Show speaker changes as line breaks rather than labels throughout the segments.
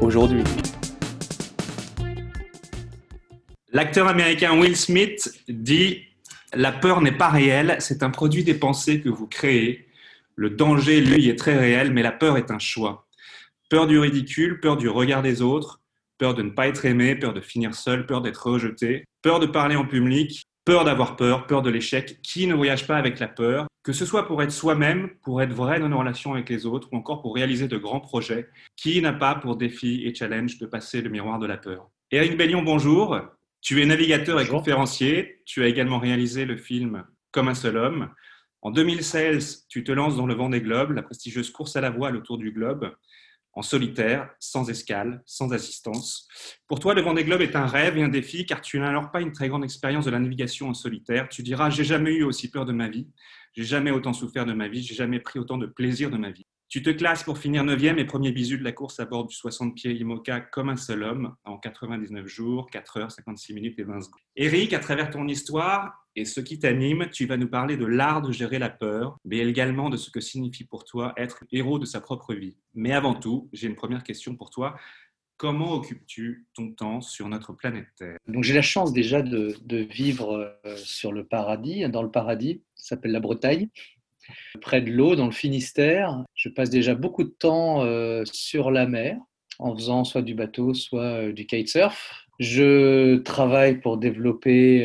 aujourd'hui.
L'acteur américain Will Smith dit La peur n'est pas réelle, c'est un produit des pensées que vous créez. Le danger, lui, est très réel, mais la peur est un choix. Peur du ridicule, peur du regard des autres, peur de ne pas être aimé, peur de finir seul, peur d'être rejeté, peur de parler en public, peur d'avoir peur, peur de l'échec. Qui ne voyage pas avec la peur? Que ce soit pour être soi-même, pour être vrai dans nos relations avec les autres, ou encore pour réaliser de grands projets. Qui n'a pas pour défi et challenge de passer le miroir de la peur? Éric Bellion, bonjour. Tu es navigateur et conférencier. Tu as également réalisé le film Comme un seul homme. En 2016, tu te lances dans le vent des globes, la prestigieuse course à la voile autour du globe en solitaire, sans escale, sans assistance. Pour toi, le Vendée Globe est un rêve et un défi car tu n'as alors pas une très grande expérience de la navigation en solitaire. Tu diras, j'ai jamais eu aussi peur de ma vie, j'ai jamais autant souffert de ma vie, j'ai jamais pris autant de plaisir de ma vie. Tu te classes pour finir 9e et premier bisu de la course à bord du 60 pieds IMOCA comme un seul homme en 99 jours, 4 heures, 56 minutes et 20 secondes. Eric, à travers ton histoire et ce qui t'anime, tu vas nous parler de l'art de gérer la peur, mais également de ce que signifie pour toi être héros de sa propre vie. Mais avant tout, j'ai une première question pour toi. Comment occupes-tu ton temps sur notre planète Terre
Donc j'ai la chance déjà de, vivre euh, sur le paradis, dans le paradis, ça s'appelle la Bretagne près de l'eau, dans le Finistère. Je passe déjà beaucoup de temps euh, sur la mer, en faisant soit du bateau, soit euh, du kitesurf. Je travaille pour développer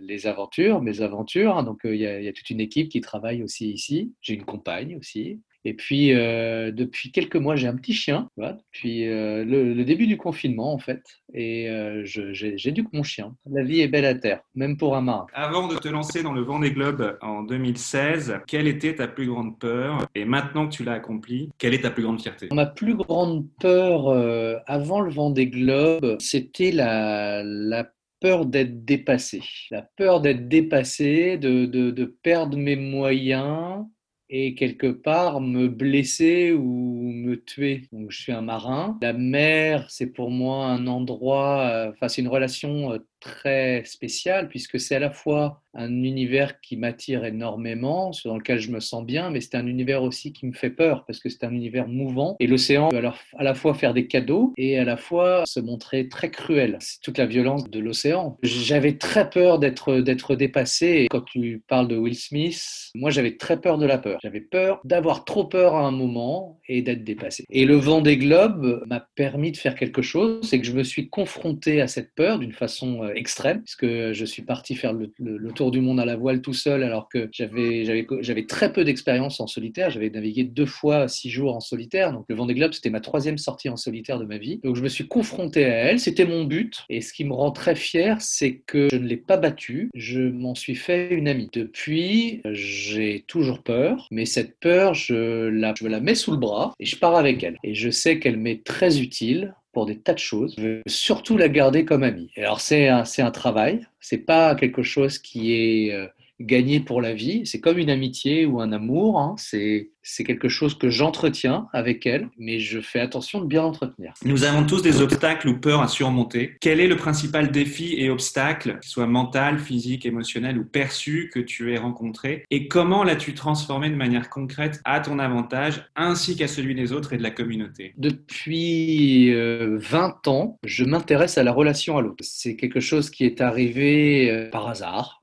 les aventures, mes aventures. Donc, il y, y, a toute une équipe qui travaille aussi ici. J'ai une compagne aussi. Et puis, euh, depuis quelques mois, j'ai un petit chien, voilà, depuis euh, le, début du confinement, en fait. Et euh, j'éduque mon chien. La vie est belle à terre, même pour un marin.
Avant de te lancer dans le vent des globes en 2016, quelle était ta plus grande peur? Et maintenant que tu l'as accompli, quelle est ta plus grande fierté?
Ma plus grande peur avant le vent des globes, c'était la, la peur d'être dépassé. La peur d'être dépassé, de, de, de perdre mes moyens et quelque part me blesser ou me tuer. Donc je suis un marin. La mer, c'est pour moi un endroit, euh, enfin c'est une relation euh, très spécial puisque c'est à la fois un univers qui m'attire énormément, dans lequel je me sens bien, mais c'est un univers aussi qui me fait peur parce que c'est un univers mouvant et l'océan peut alors à la fois faire des cadeaux et à la fois se montrer très cruel. C'est toute la violence de l'océan. J'avais très peur d'être d'être dépassé. Quand tu parles de Will Smith, moi j'avais très peur de la peur. J'avais peur d'avoir trop peur à un moment et d'être dépassé. Et le vent des globes m'a permis de faire quelque chose, c'est que je me suis confronté à cette peur d'une façon euh, extrême, puisque je suis parti faire le, tour du monde à la voile tout seul, alors que j'avais très peu d'expérience en solitaire. J'avais navigué deux fois six jours en solitaire. Donc le Vendée Globe, c'était ma troisième sortie en solitaire de ma vie. Donc je me suis confronté à elle. C'était mon but. Et ce qui me rend très fier, c'est que je ne l'ai pas battue. Je m'en suis fait une amie. Depuis, j'ai toujours peur, mais cette peur, je la, je la mets sous le bras et je pars avec elle. Et je sais qu'elle m'est très utile pour des tas de choses. Surtout la garder comme amie. Alors c'est un, un travail, c'est pas quelque chose qui est euh, gagner pour la vie. C'est comme une amitié ou un amour. Hein. C'est, c'est quelque chose que j'entretiens avec elle, mais je fais attention de bien l'entretenir.
Nous avons tous des obstacles ou peurs à surmonter. Quel est le principal défi et obstacle, qu'il soit mental, physique, émotionnel ou perçu, que tu aies rencontré? Et comment l'as-tu transformé de manière concrète à ton avantage, ainsi qu'à celui des autres et de la communauté?
Depuis 20 euh, ans, je m'intéresse à la relation à l'autre. C'est quelque chose qui est arrivé euh, par hasard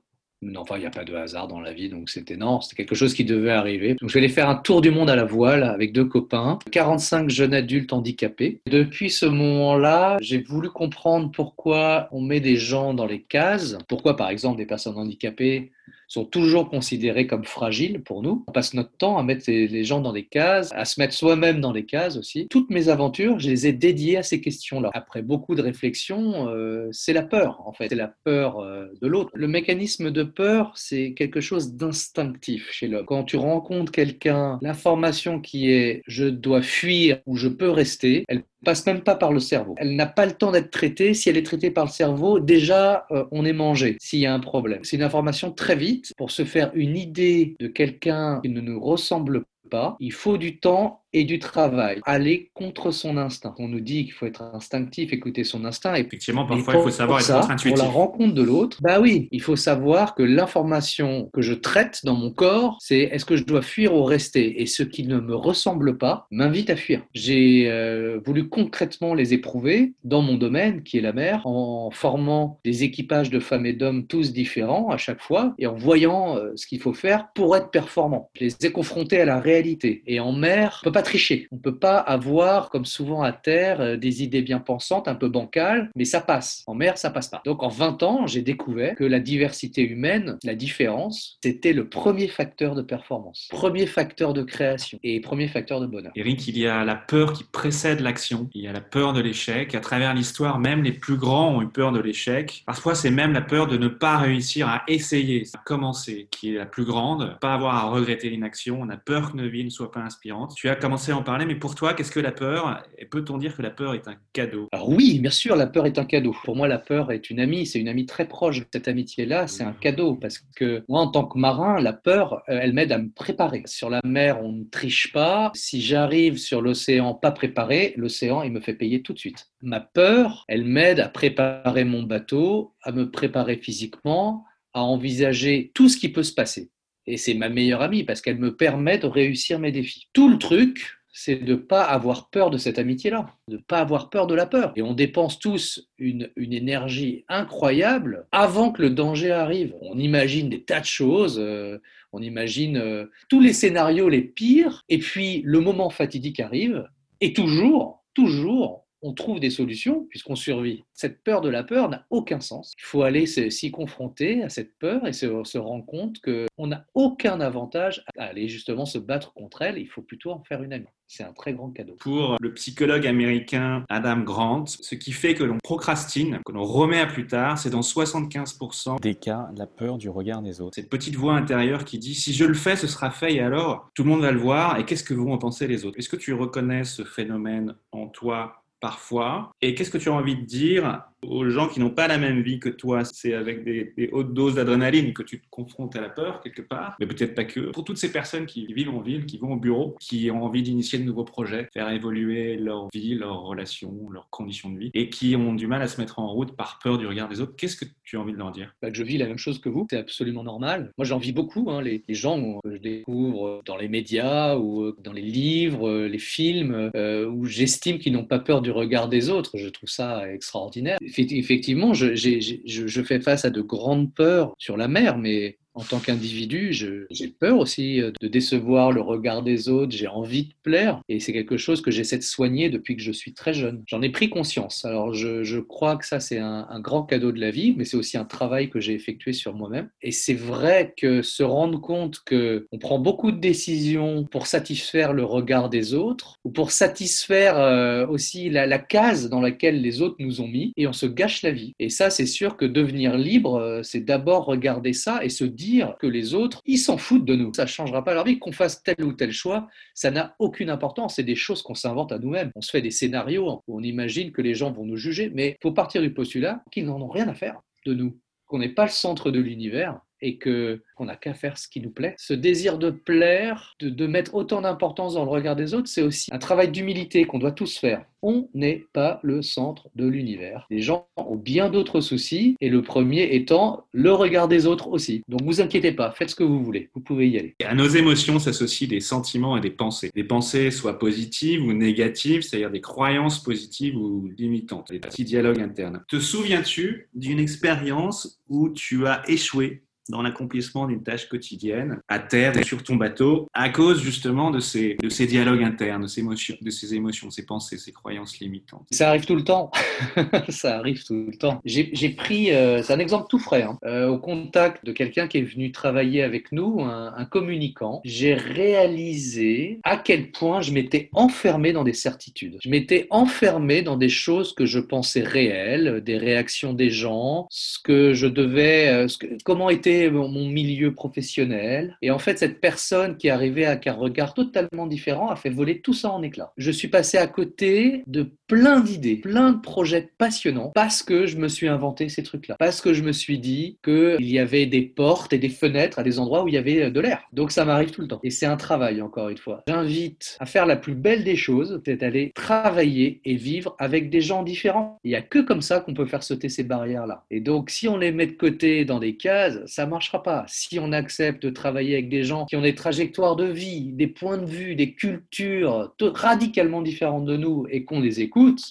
enfin, il n'y a pas de hasard dans la vie, donc c'était non, c'était quelque chose qui devait arriver. Donc je vais aller faire un tour du monde à la voile avec deux copains, 45 jeunes adultes handicapés. Depuis ce moment-là, j'ai voulu comprendre pourquoi on met des gens dans les cases, pourquoi par exemple des personnes handicapées sont toujours considérés comme fragiles pour nous. On passe notre temps à mettre les gens dans des cases, à se mettre soi-même dans des cases aussi. Toutes mes aventures, je les ai dédiées à ces questions-là. Après beaucoup de réflexions, euh, c'est la peur, en fait. C'est la peur euh, de l'autre. Le mécanisme de peur, c'est quelque chose d'instinctif chez l'homme. Quand tu rencontres quelqu'un, l'information qui est je dois fuir ou je peux rester, elle passe même pas par le cerveau. Elle n'a pas le temps d'être traitée. Si elle est traitée par le cerveau, déjà, euh, on est mangé s'il y a un problème. C'est une information très vite pour se faire une idée de quelqu'un qui ne nous ressemble pas. Il faut du temps et du travail, aller contre son instinct. On nous dit qu'il faut être instinctif, écouter son instinct. Et
Effectivement, parfois, il faut savoir être
ça,
intuitif.
Pour la rencontre de l'autre, bah oui, il faut savoir que l'information que je traite dans mon corps, c'est est-ce que je dois fuir ou rester? Et ce qui ne me ressemble pas m'invite à fuir. J'ai euh, voulu concrètement les éprouver dans mon domaine, qui est la mer, en formant des équipages de femmes et d'hommes tous différents à chaque fois et en voyant euh, ce qu'il faut faire pour être performant. Je les ai confrontés à la réalité. Et en mer, on peut pas tricher. On ne peut pas avoir, comme souvent à terre, euh, des idées bien pensantes, un peu bancales, mais ça passe. En mer, ça passe pas. Donc en 20 ans, j'ai découvert que la diversité humaine, la différence, c'était le premier facteur de performance, premier facteur de création et premier facteur de bonheur.
Eric, il y a la peur qui précède l'action. Il y a la peur de l'échec. À travers l'histoire, même les plus grands ont eu peur de l'échec. Parfois, c'est même la peur de ne pas réussir à essayer, à commencer, qui est la plus grande. Pas avoir à regretter l'inaction. On a peur que nos vies ne soient pas inspirantes. Tu as commencé en parler, mais pour toi, qu'est-ce que la peur Et peut-on dire que la peur est un cadeau?
Alors oui, bien sûr, la peur est un cadeau. Pour moi, la peur est une amie, c'est une amie très proche. Cette amitié-là, c'est un cadeau parce que moi, en tant que marin, la peur, euh, elle m'aide à me préparer. Sur la mer, on ne triche pas. Si j'arrive sur l'océan pas préparé, l'océan, il me fait payer tout de suite. Ma peur, elle m'aide à préparer mon bateau, à me préparer physiquement, à envisager tout ce qui peut se passer. Et c'est ma meilleure amie parce qu'elle me permet de réussir mes défis. Tout le truc, c'est de ne pas avoir peur de cette amitié-là, de ne pas avoir peur de la peur. Et on dépense tous une, énergie incroyable avant que le danger arrive. On imagine des tas de choses, euh, on imagine euh, tous les scénarios les pires, et puis le moment fatidique arrive, et toujours, toujours, on trouve des solutions puisqu'on survit. Cette peur de la peur n'a aucun sens. Il faut aller s'y confronter à cette peur et se, rendre compte qu'on n'a aucun avantage à aller justement se battre contre elle. Il faut plutôt en faire une amie. C'est un très grand cadeau.
Pour le psychologue américain Adam Grant, ce qui fait que l'on procrastine, que l'on remet à plus tard, c'est dans 75%
des cas la peur du regard des autres.
Cette petite voix intérieure qui dit si je le fais, ce sera fait et alors tout le monde va le voir et qu'est-ce que vont en penser les autres? Est-ce que tu reconnais ce phénomène en toi? Parfois. Et qu'est-ce que tu as envie de dire aux gens qui n'ont pas la même vie que toi. C'est avec des, hautes doses d'adrénaline que tu te confrontes à la peur quelque part, mais peut-être pas que. Pour toutes ces personnes qui vivent en ville, qui vont au bureau, qui ont envie d'initier de nouveaux projets, faire évoluer leur vie, leurs relations, leurs conditions de vie, et qui ont du mal à se mettre en route par peur du regard des autres, qu'est-ce que tu as envie de leur dire?
Bah, Je vis la même chose que vous, c'est absolument normal. Moi j'en vis beaucoup, hein, les, gens que je découvre dans les médias ou dans les livres, les films, euh, où j'estime qu'ils n'ont pas peur du regard des autres. Je trouve ça extraordinaire effectivement, je, je, fais face à de grandes peurs sur la mer, mais en tant qu'individu, j'ai peur aussi euh, de décevoir le regard des autres, j'ai envie de plaire, et c'est quelque chose que j'essaie de soigner depuis que je suis très jeune. J'en ai pris conscience, alors je, crois que ça c'est un, grand cadeau de la vie, mais c'est aussi un travail que j'ai effectué sur moi-même. Et c'est vrai que se rendre compte qu'on prend beaucoup de décisions pour satisfaire le regard des autres, ou pour satisfaire euh, aussi la, la case dans laquelle les autres nous ont mis, et on se gâche la vie. Et ça c'est sûr que devenir libre, euh, c'est d'abord regarder ça et se dire que les autres, ils s'en foutent de nous. Ça ne changera pas leur vie. Qu'on fasse tel ou tel choix, ça n'a aucune importance. C'est des choses qu'on s'invente à nous-mêmes. On se fait des scénarios où on imagine que les gens vont nous juger, mais il faut partir du postulat qu'ils n'en ont rien à faire de nous, qu'on n'est pas le centre de l'univers et que qu'on n'a qu'à faire ce qui nous plaît. Ce désir de plaire, de, de mettre autant d'importance dans le regard des autres, c'est aussi un travail d'humilité qu'on doit tous faire. On n'est pas le centre de l'univers. Les gens ont bien d'autres soucis, et le premier étant le regard des autres aussi. Donc vous inquiétez pas, faites ce que vous voulez, vous pouvez y aller.
Et à nos émotions s'associent des sentiments et des pensées. Des pensées soit positives ou négatives, c'est-à-dire des croyances positives ou limitantes, des petits dialogues internes. Te souviens-tu d'une expérience où tu as échoué dans l'accomplissement d'une tâche quotidienne à terre et sur ton bateau à cause justement de ces, de ces dialogues internes, de ces, émotions, de ces émotions, ces pensées, ces croyances limitantes.
Ça arrive tout le temps. ça arrive tout le temps. J'ai pris, euh, c'est un exemple tout frais, hein, euh, au contact de quelqu'un qui est venu travailler avec nous, un, un communicant. J'ai réalisé à quel point je m'étais enfermé dans des certitudes. Je m'étais enfermé dans des choses que je pensais réelles, des réactions des gens, ce que je devais, euh, ce que, comment était mon, milieu professionnel. Et en fait, cette personne qui est arrivée avec un regard totalement différent a fait voler tout ça en éclats. Je suis passé à côté de plein d'idées, plein de projets passionnants parce que je me suis inventé ces trucs-là. Parce que je me suis dit qu'il y avait des portes et des fenêtres à des endroits où il y avait de l'air. Donc ça m'arrive tout le temps. Et c'est un travail, encore une fois. J'invite à faire la plus belle des choses, c'est d'aller travailler et vivre avec des gens différents. Il n'y a que comme ça qu'on peut faire sauter ces barrières-là. Et donc, si on les met de côté dans des cases, ça ne marchera pas. Si on accepte de travailler avec des gens qui ont des trajectoires de vie, des points de vue, des cultures radicalement différentes de nous et qu'on les écoute,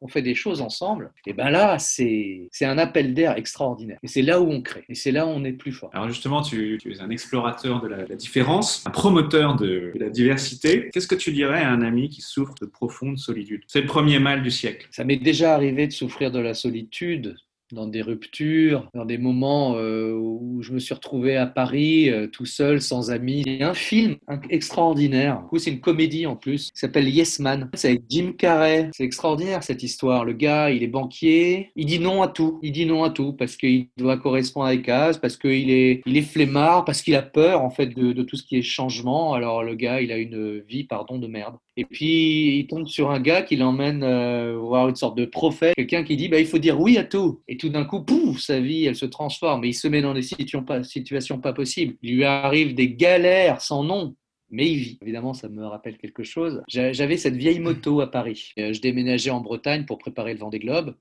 on fait des choses ensemble, et ben là, c'est un appel d'air extraordinaire. Et c'est là où on crée, et c'est là où on est plus fort.
Alors justement, tu, es un explorateur de la, différence, un promoteur de, de la diversité. Qu'est-ce que tu dirais à un ami qui souffre de profonde solitude C'est le premier mal du siècle.
Ça m'est déjà arrivé de souffrir de la solitude dans des ruptures, dans des moments euh, où je me suis retrouvé à Paris euh, tout seul, sans amis. Il y a un film extraordinaire, c'est une comédie en plus, qui s'appelle Yes Man. C'est avec Jim Carrey. C'est extraordinaire cette histoire. Le gars, il est banquier, il dit non à tout. Il dit non à tout parce qu'il doit correspondre à des cases, parce qu'il est, il est flemmard, parce qu'il a peur en fait de, tout ce qui est changement. Alors le gars, il a une vie, pardon, de merde. Et puis, il tombe sur un gars qui l'emmène euh, voir une sorte de prophète, quelqu'un qui dit bah, il faut dire oui à tout. Tout d'un coup, pouf, sa vie, elle se transforme. Et il se met dans des situations pas, possibles. Il lui arrive des galères sans nom. Mais il vit. Évidemment, ça me rappelle quelque chose. J'avais cette vieille moto à Paris. Euh, je déménageais en Bretagne pour préparer le Vendée Globe.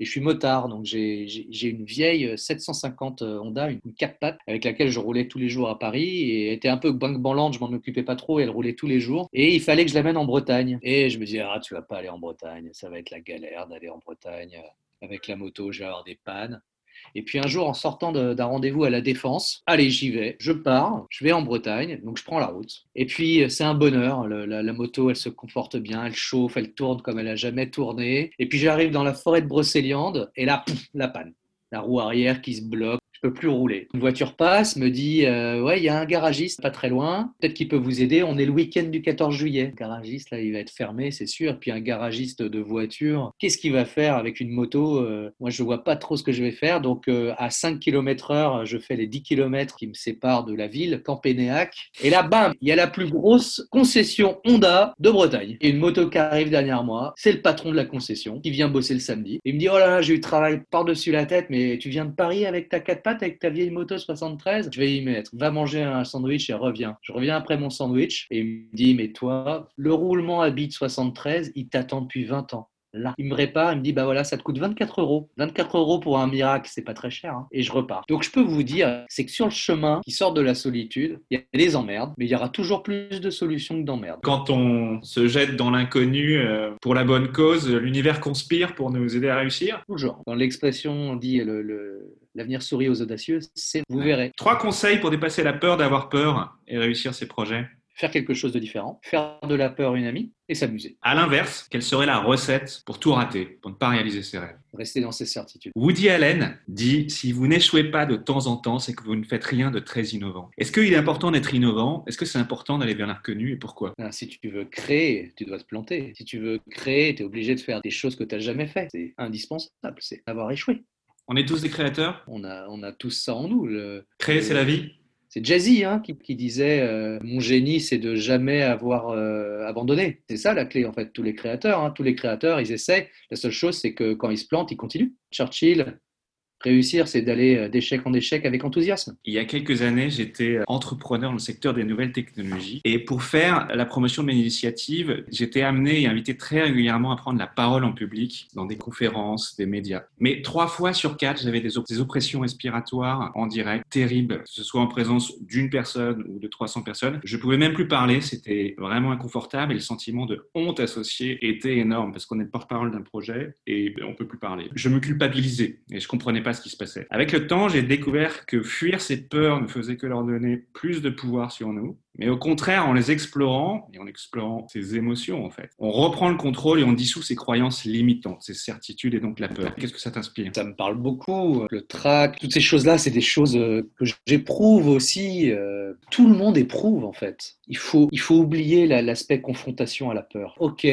Et je suis motard, donc j'ai une vieille 750 euh, Honda, une 4 pattes, avec laquelle je roulais tous les jours à Paris. Et elle était un peu banque-banlante, je m'en occupais pas trop, elle roulait tous les jours. Et il fallait que je l'amène en Bretagne. Et je me disais, ah, tu vas pas aller en Bretagne, ça va être la galère d'aller en Bretagne. Avec la moto, je vais avoir des pannes. Et puis un jour, en sortant d'un rendez-vous à la Défense, allez, j'y vais, je pars, je vais en Bretagne, donc je prends la route. Et puis c'est un bonheur, la, moto, elle se comporte bien, elle chauffe, elle tourne comme elle a jamais tourné. Et puis j'arrive dans la forêt de Brocéliande, et là, la panne. La roue arrière qui se bloque, je peux plus rouler. Une voiture passe, me dit euh, ouais, il y a un garagiste pas très loin, peut-être qu'il peut vous aider. On est le week-end du 14 juillet. Le garagiste là, il va être fermé, c'est sûr. Puis un garagiste de voiture, qu'est-ce qu'il va faire avec une moto euh, Moi, je vois pas trop ce que je vais faire. Donc euh, à 5 km/h, je fais les 10 km qui me séparent de la ville, Campénéac. Et là, bam, il y a la plus grosse concession Honda de Bretagne. Et une moto qui arrive derrière moi, c'est le patron de la concession qui vient bosser le samedi. Il me dit oh là là, j'ai eu travail par-dessus la tête, mais tu viens de Paris avec ta 4 avec ta vieille moto 73 Je vais y mettre. Va manger un sandwich et reviens. Je reviens après mon sandwich et il me dit Mais toi, le roulement à 73, il t'attend depuis 20 ans là. Il me répare, il me dit bah voilà, ça te coûte 24 euros. 24 euros pour un miracle, c'est pas très cher. Hein. Et je repars. Donc je peux vous dire, c'est que sur le chemin qui sort de la solitude, il y a des emmerdes, mais il y aura toujours plus de solutions que d'emmerdes.
Quand on se jette dans l'inconnu euh, pour la bonne cause, l'univers conspire pour nous aider à réussir?
Toujours. Dans l'expression, on dit le, l'avenir sourit aux audacieux, c'est vous verrez.
Trois conseils pour dépasser la peur d'avoir peur et réussir ses projets
faire quelque chose de différent, faire de la peur une amie et s'amuser.
À l'inverse, quelle serait la recette pour tout rater, pour ne pas réaliser ses rêves?
Rester dans ses certitudes.
Woody Allen dit si vous n'échouez pas de temps en temps, c'est que vous ne faites rien de très innovant. Est-ce qu'il est important d'être innovant? Est-ce que c'est important d'aller vers l'inconnu et pourquoi?
Ah, Si tu veux créer, tu dois te planter. Si tu veux créer, tu es obligé de faire des choses que tu n'as jamais fait. C'est indispensable, c'est avoir échoué.
On est tous des créateurs
on a, on a tous ça en nous.
Créer, c'est la vie
c'est Jay-Z hein, qui, disait euh, Mon génie, c'est de jamais avoir euh, abandonné. C'est ça la clé, en fait. Tous les créateurs, hein, tous les créateurs, ils essaient. La seule chose, c'est que quand ils se plantent, ils continuent. Churchill, Réussir, c'est d'aller euh, d'échec en échec avec enthousiasme.
Il y a quelques années, j'étais entrepreneur dans le secteur des nouvelles technologies. Et pour faire la promotion de mes initiatives, j'étais amené et invité très régulièrement à prendre la parole en public dans des conférences, des médias. Mais trois fois sur quatre, j'avais des, oppressions respiratoires en direct terribles, que ce soit en présence d'une personne ou de 300 personnes. Je pouvais même plus parler, c'était vraiment inconfortable et le sentiment de honte associé était énorme parce qu'on est porte-parole d'un projet et on peut plus parler. Je me culpabilisais et je comprenais ce qui se passait. Avec le temps, j'ai découvert que fuir ces peurs ne faisait que leur donner plus de pouvoir sur nous. Mais au contraire, en les explorant et en explorant ses émotions, en fait, on reprend le contrôle et on dissout ses croyances limitantes, ses certitudes et donc la peur. Qu'est-ce que ça t'inspire?
Ça me parle beaucoup. Le trac, toutes ces choses-là, c'est des choses euh, que j'éprouve aussi. Euh, tout le monde éprouve, en fait. Il faut, il faut oublier l'aspect confrontation à la peur. Ok,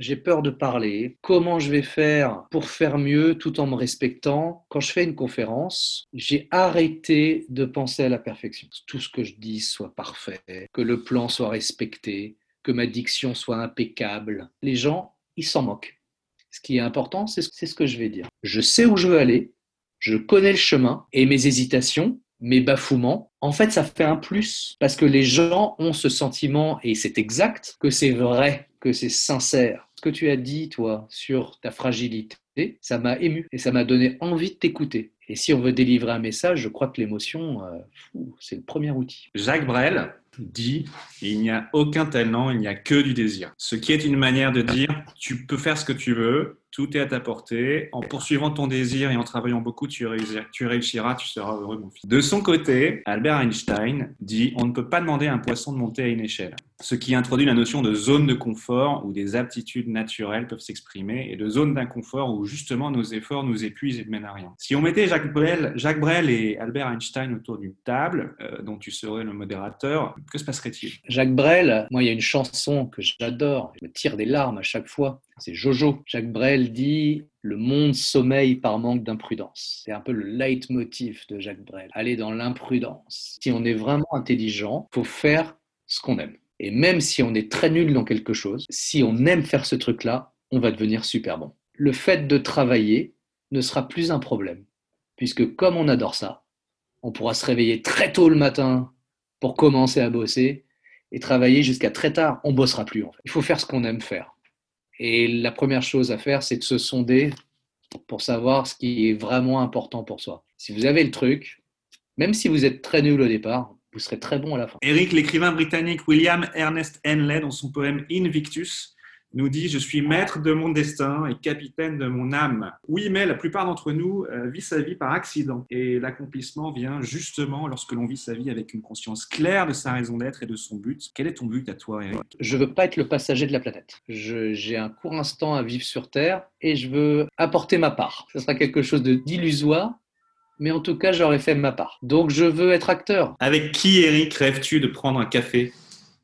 j'ai peur de parler, comment je vais faire pour faire mieux tout en me respectant? Quand je fais une conférence, j'ai arrêté de penser à la perfection. Tout ce que je dis soit parfait, que le plan soit respecté, que ma diction soit impeccable. Les gens, ils s'en moquent. Ce qui est important, c'est ce que je vais dire. Je sais où je veux aller, je connais le chemin et mes hésitations, mes bafouements, en fait, ça fait un plus parce que les gens ont ce sentiment, et c'est exact, que c'est vrai, que c'est sincère. Ce que tu as dit, toi, sur ta fragilité, ça m'a ému et ça m'a donné envie de t'écouter. Et si on veut délivrer un message, je crois que l'émotion, euh, c'est le premier outil.
Jacques Brel dit il n'y a aucun talent, il n'y a que du désir. Ce qui est une manière de dire tu peux faire ce que tu veux, tout est à ta portée. En poursuivant ton désir et en travaillant beaucoup, tu réussiras, tu, réussiras, tu seras heureux, mon fils. De son côté, Albert Einstein dit On ne peut pas demander à un poisson de monter à une échelle. Ce qui introduit la notion de zone de confort où des aptitudes naturelles peuvent s'exprimer et de zone d'inconfort où justement nos efforts nous épuisent et ne mènent à rien. Si on mettait Jacques Brel, Jacques Brel et Albert Einstein autour d'une table, euh, dont tu serais le modérateur, que se passerait-il?
Jacques Brel, moi, il y a une chanson que j'adore, je me tire des larmes à chaque fois c'est Jojo. Jacques Brel dit Le monde sommeille par manque d'imprudence. C'est un peu le leitmotiv de Jacques Brel. Aller dans l'imprudence. Si on est vraiment intelligent, faut faire ce qu'on aime. Et même si on est très nul dans quelque chose, si on aime faire ce truc-là, on va devenir super bon. Le fait de travailler ne sera plus un problème, puisque comme on adore ça, on pourra se réveiller très tôt le matin pour commencer à bosser et travailler jusqu'à très tard. On bossera plus. En fait. Il faut faire ce qu'on aime faire. Et la première chose à faire, c'est de se sonder pour savoir ce qui est vraiment important pour soi. Si vous avez le truc, même si vous êtes très nul au départ, vous serez très bon à la fin.
Eric, l'écrivain britannique William Ernest Henley, dans son poème Invictus, nous dit Je suis maître de mon destin et capitaine de mon âme. Oui, mais la plupart d'entre nous euh, vivent sa vie par accident. Et l'accomplissement vient justement lorsque l'on vit sa vie avec une conscience claire de sa raison d'être et de son but. Quel est ton but à toi, Eric
Je veux pas être le passager de la planète. J'ai un court instant à vivre sur Terre et je veux apporter ma part. Ce sera quelque chose d'illusoire, mais en tout cas, j'aurais fait ma part. Donc, je veux être acteur.
Avec qui, Eric, rêves-tu de prendre un café?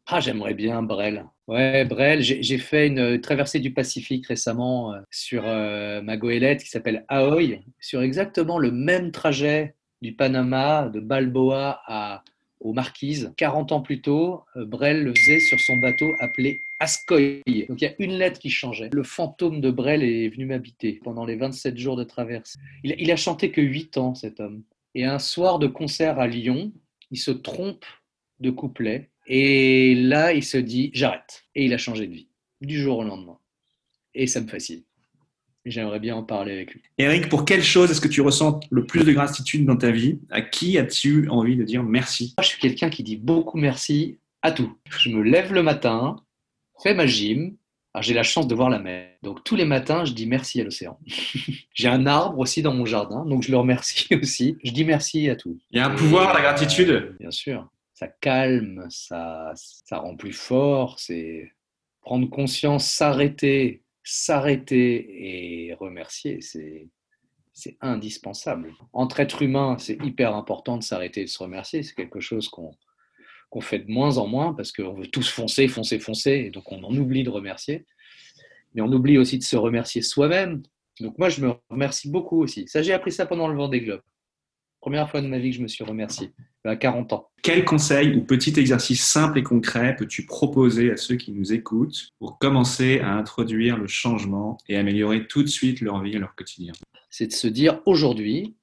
Ah, j'aimerais bien Brel. Ouais, Brel, j'ai fait une traversée du Pacifique récemment euh, sur euh, ma goélette qui s'appelle Aoi, sur exactement le même trajet du Panama, de Balboa à, aux Marquises. 40 ans plus tôt, euh, Brel le faisait sur son bateau appelé Ascoy. Donc il y a une lettre qui changeait. Le fantôme de Brel est venu m'habiter pendant les 27 jours de traversée. Il, il a chanté que 8 ans, cet homme. Et un soir de concert à Lyon, il se trompe de couplet et là, il se dit, j'arrête. Et il a changé de vie, du jour au lendemain. Et ça me fascine. J'aimerais bien en parler avec lui.
Eric, pour quelle chose est-ce que tu ressens le plus de gratitude dans ta vie? À qui as-tu envie de dire merci?
Je suis quelqu'un qui dit beaucoup merci à tout. Je me lève le matin, fais ma gym. J'ai la chance de voir la mer. Donc tous les matins, je dis merci à l'océan. J'ai un arbre aussi dans mon jardin, donc je le remercie aussi. Je dis merci à tout.
Il y a un pouvoir à la gratitude?
Bien sûr ça calme, ça, ça rend plus fort, c'est prendre conscience, s'arrêter, s'arrêter et remercier, c'est indispensable. Entre êtres humains, c'est hyper important de s'arrêter et de se remercier. C'est quelque chose qu'on qu'on fait de moins en moins parce qu'on veut tous foncer, foncer, foncer, et donc on en oublie de remercier. Mais on oublie aussi de se remercier soi-même. Donc moi, je me remercie beaucoup aussi. Ça, j'ai appris ça pendant le Vendée Globe. Première fois de ma vie que je me suis remercié, à 40 ans.
Quel conseil ou petit exercice simple et concret peux-tu proposer à ceux qui nous écoutent pour commencer à introduire le changement et améliorer tout de suite leur vie et leur quotidien?
C'est de se dire aujourd'hui,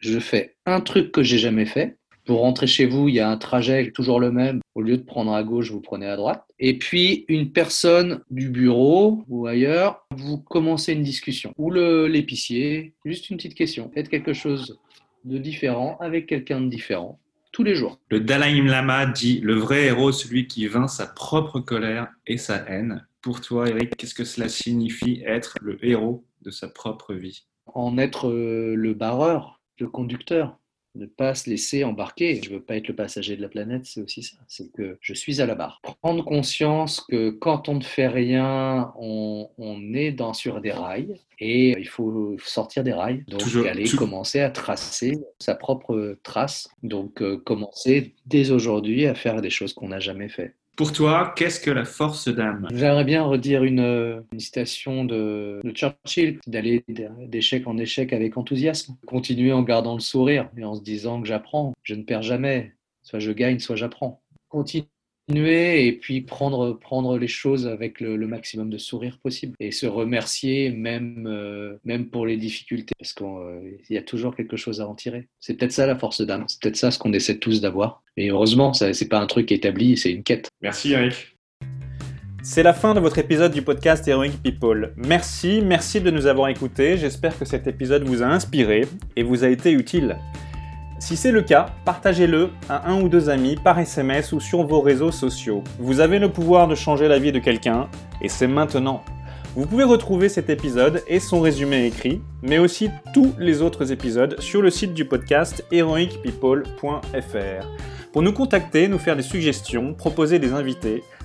je fais un truc que j'ai jamais fait. Pour rentrer chez vous, il y a un trajet toujours le même. Au lieu de prendre à gauche, vous prenez à droite. Et puis, une personne du bureau ou ailleurs, vous commencez une discussion. Ou l'épicier, juste une petite question. Faites quelque chose de différent avec quelqu'un de différent tous les jours.
Le Dalai Lama dit le vrai héros, celui qui vainc sa propre colère et sa haine. Pour toi, Eric, qu'est-ce que cela signifie être le héros de sa propre vie?
En être euh, le barreur, le conducteur. Ne pas se laisser embarquer. Je veux pas être le passager de la planète, c'est aussi ça. C'est que je suis à la barre. Prendre conscience que quand on ne fait rien, on, est dans, sur des rails et il faut sortir des rails. Donc aller commencer à tracer sa propre trace. Donc euh, commencer dès aujourd'hui à faire des choses qu'on n'a jamais fait.
Pour toi, qu'est-ce que la force d'âme?
J'aimerais bien redire une, citation de, Churchill, d'aller d'échec en échec avec enthousiasme, continuer en gardant le sourire et en se disant que j'apprends, je ne perds jamais, soit je gagne, soit j'apprends. Continuer et puis prendre, prendre les choses avec le, maximum de sourire possible et se remercier même, euh, même pour les difficultés parce qu'il euh, y a toujours quelque chose à en tirer. C'est peut-être ça la force d'âme, c'est peut-être ça ce qu'on essaie tous d'avoir. Et heureusement, ce n'est pas un truc établi, c'est une quête.
Merci Eric.
C'est la fin de votre épisode du podcast Heroic People. Merci, merci de nous avoir écoutés. J'espère que cet épisode vous a inspiré et vous a été utile. Si c'est le cas, partagez-le à un ou deux amis par SMS ou sur vos réseaux sociaux. Vous avez le pouvoir de changer la vie de quelqu'un, et c'est maintenant. Vous pouvez retrouver cet épisode et son résumé écrit, mais aussi tous les autres épisodes sur le site du podcast heroicpeople.fr. Pour nous contacter, nous faire des suggestions, proposer des invités,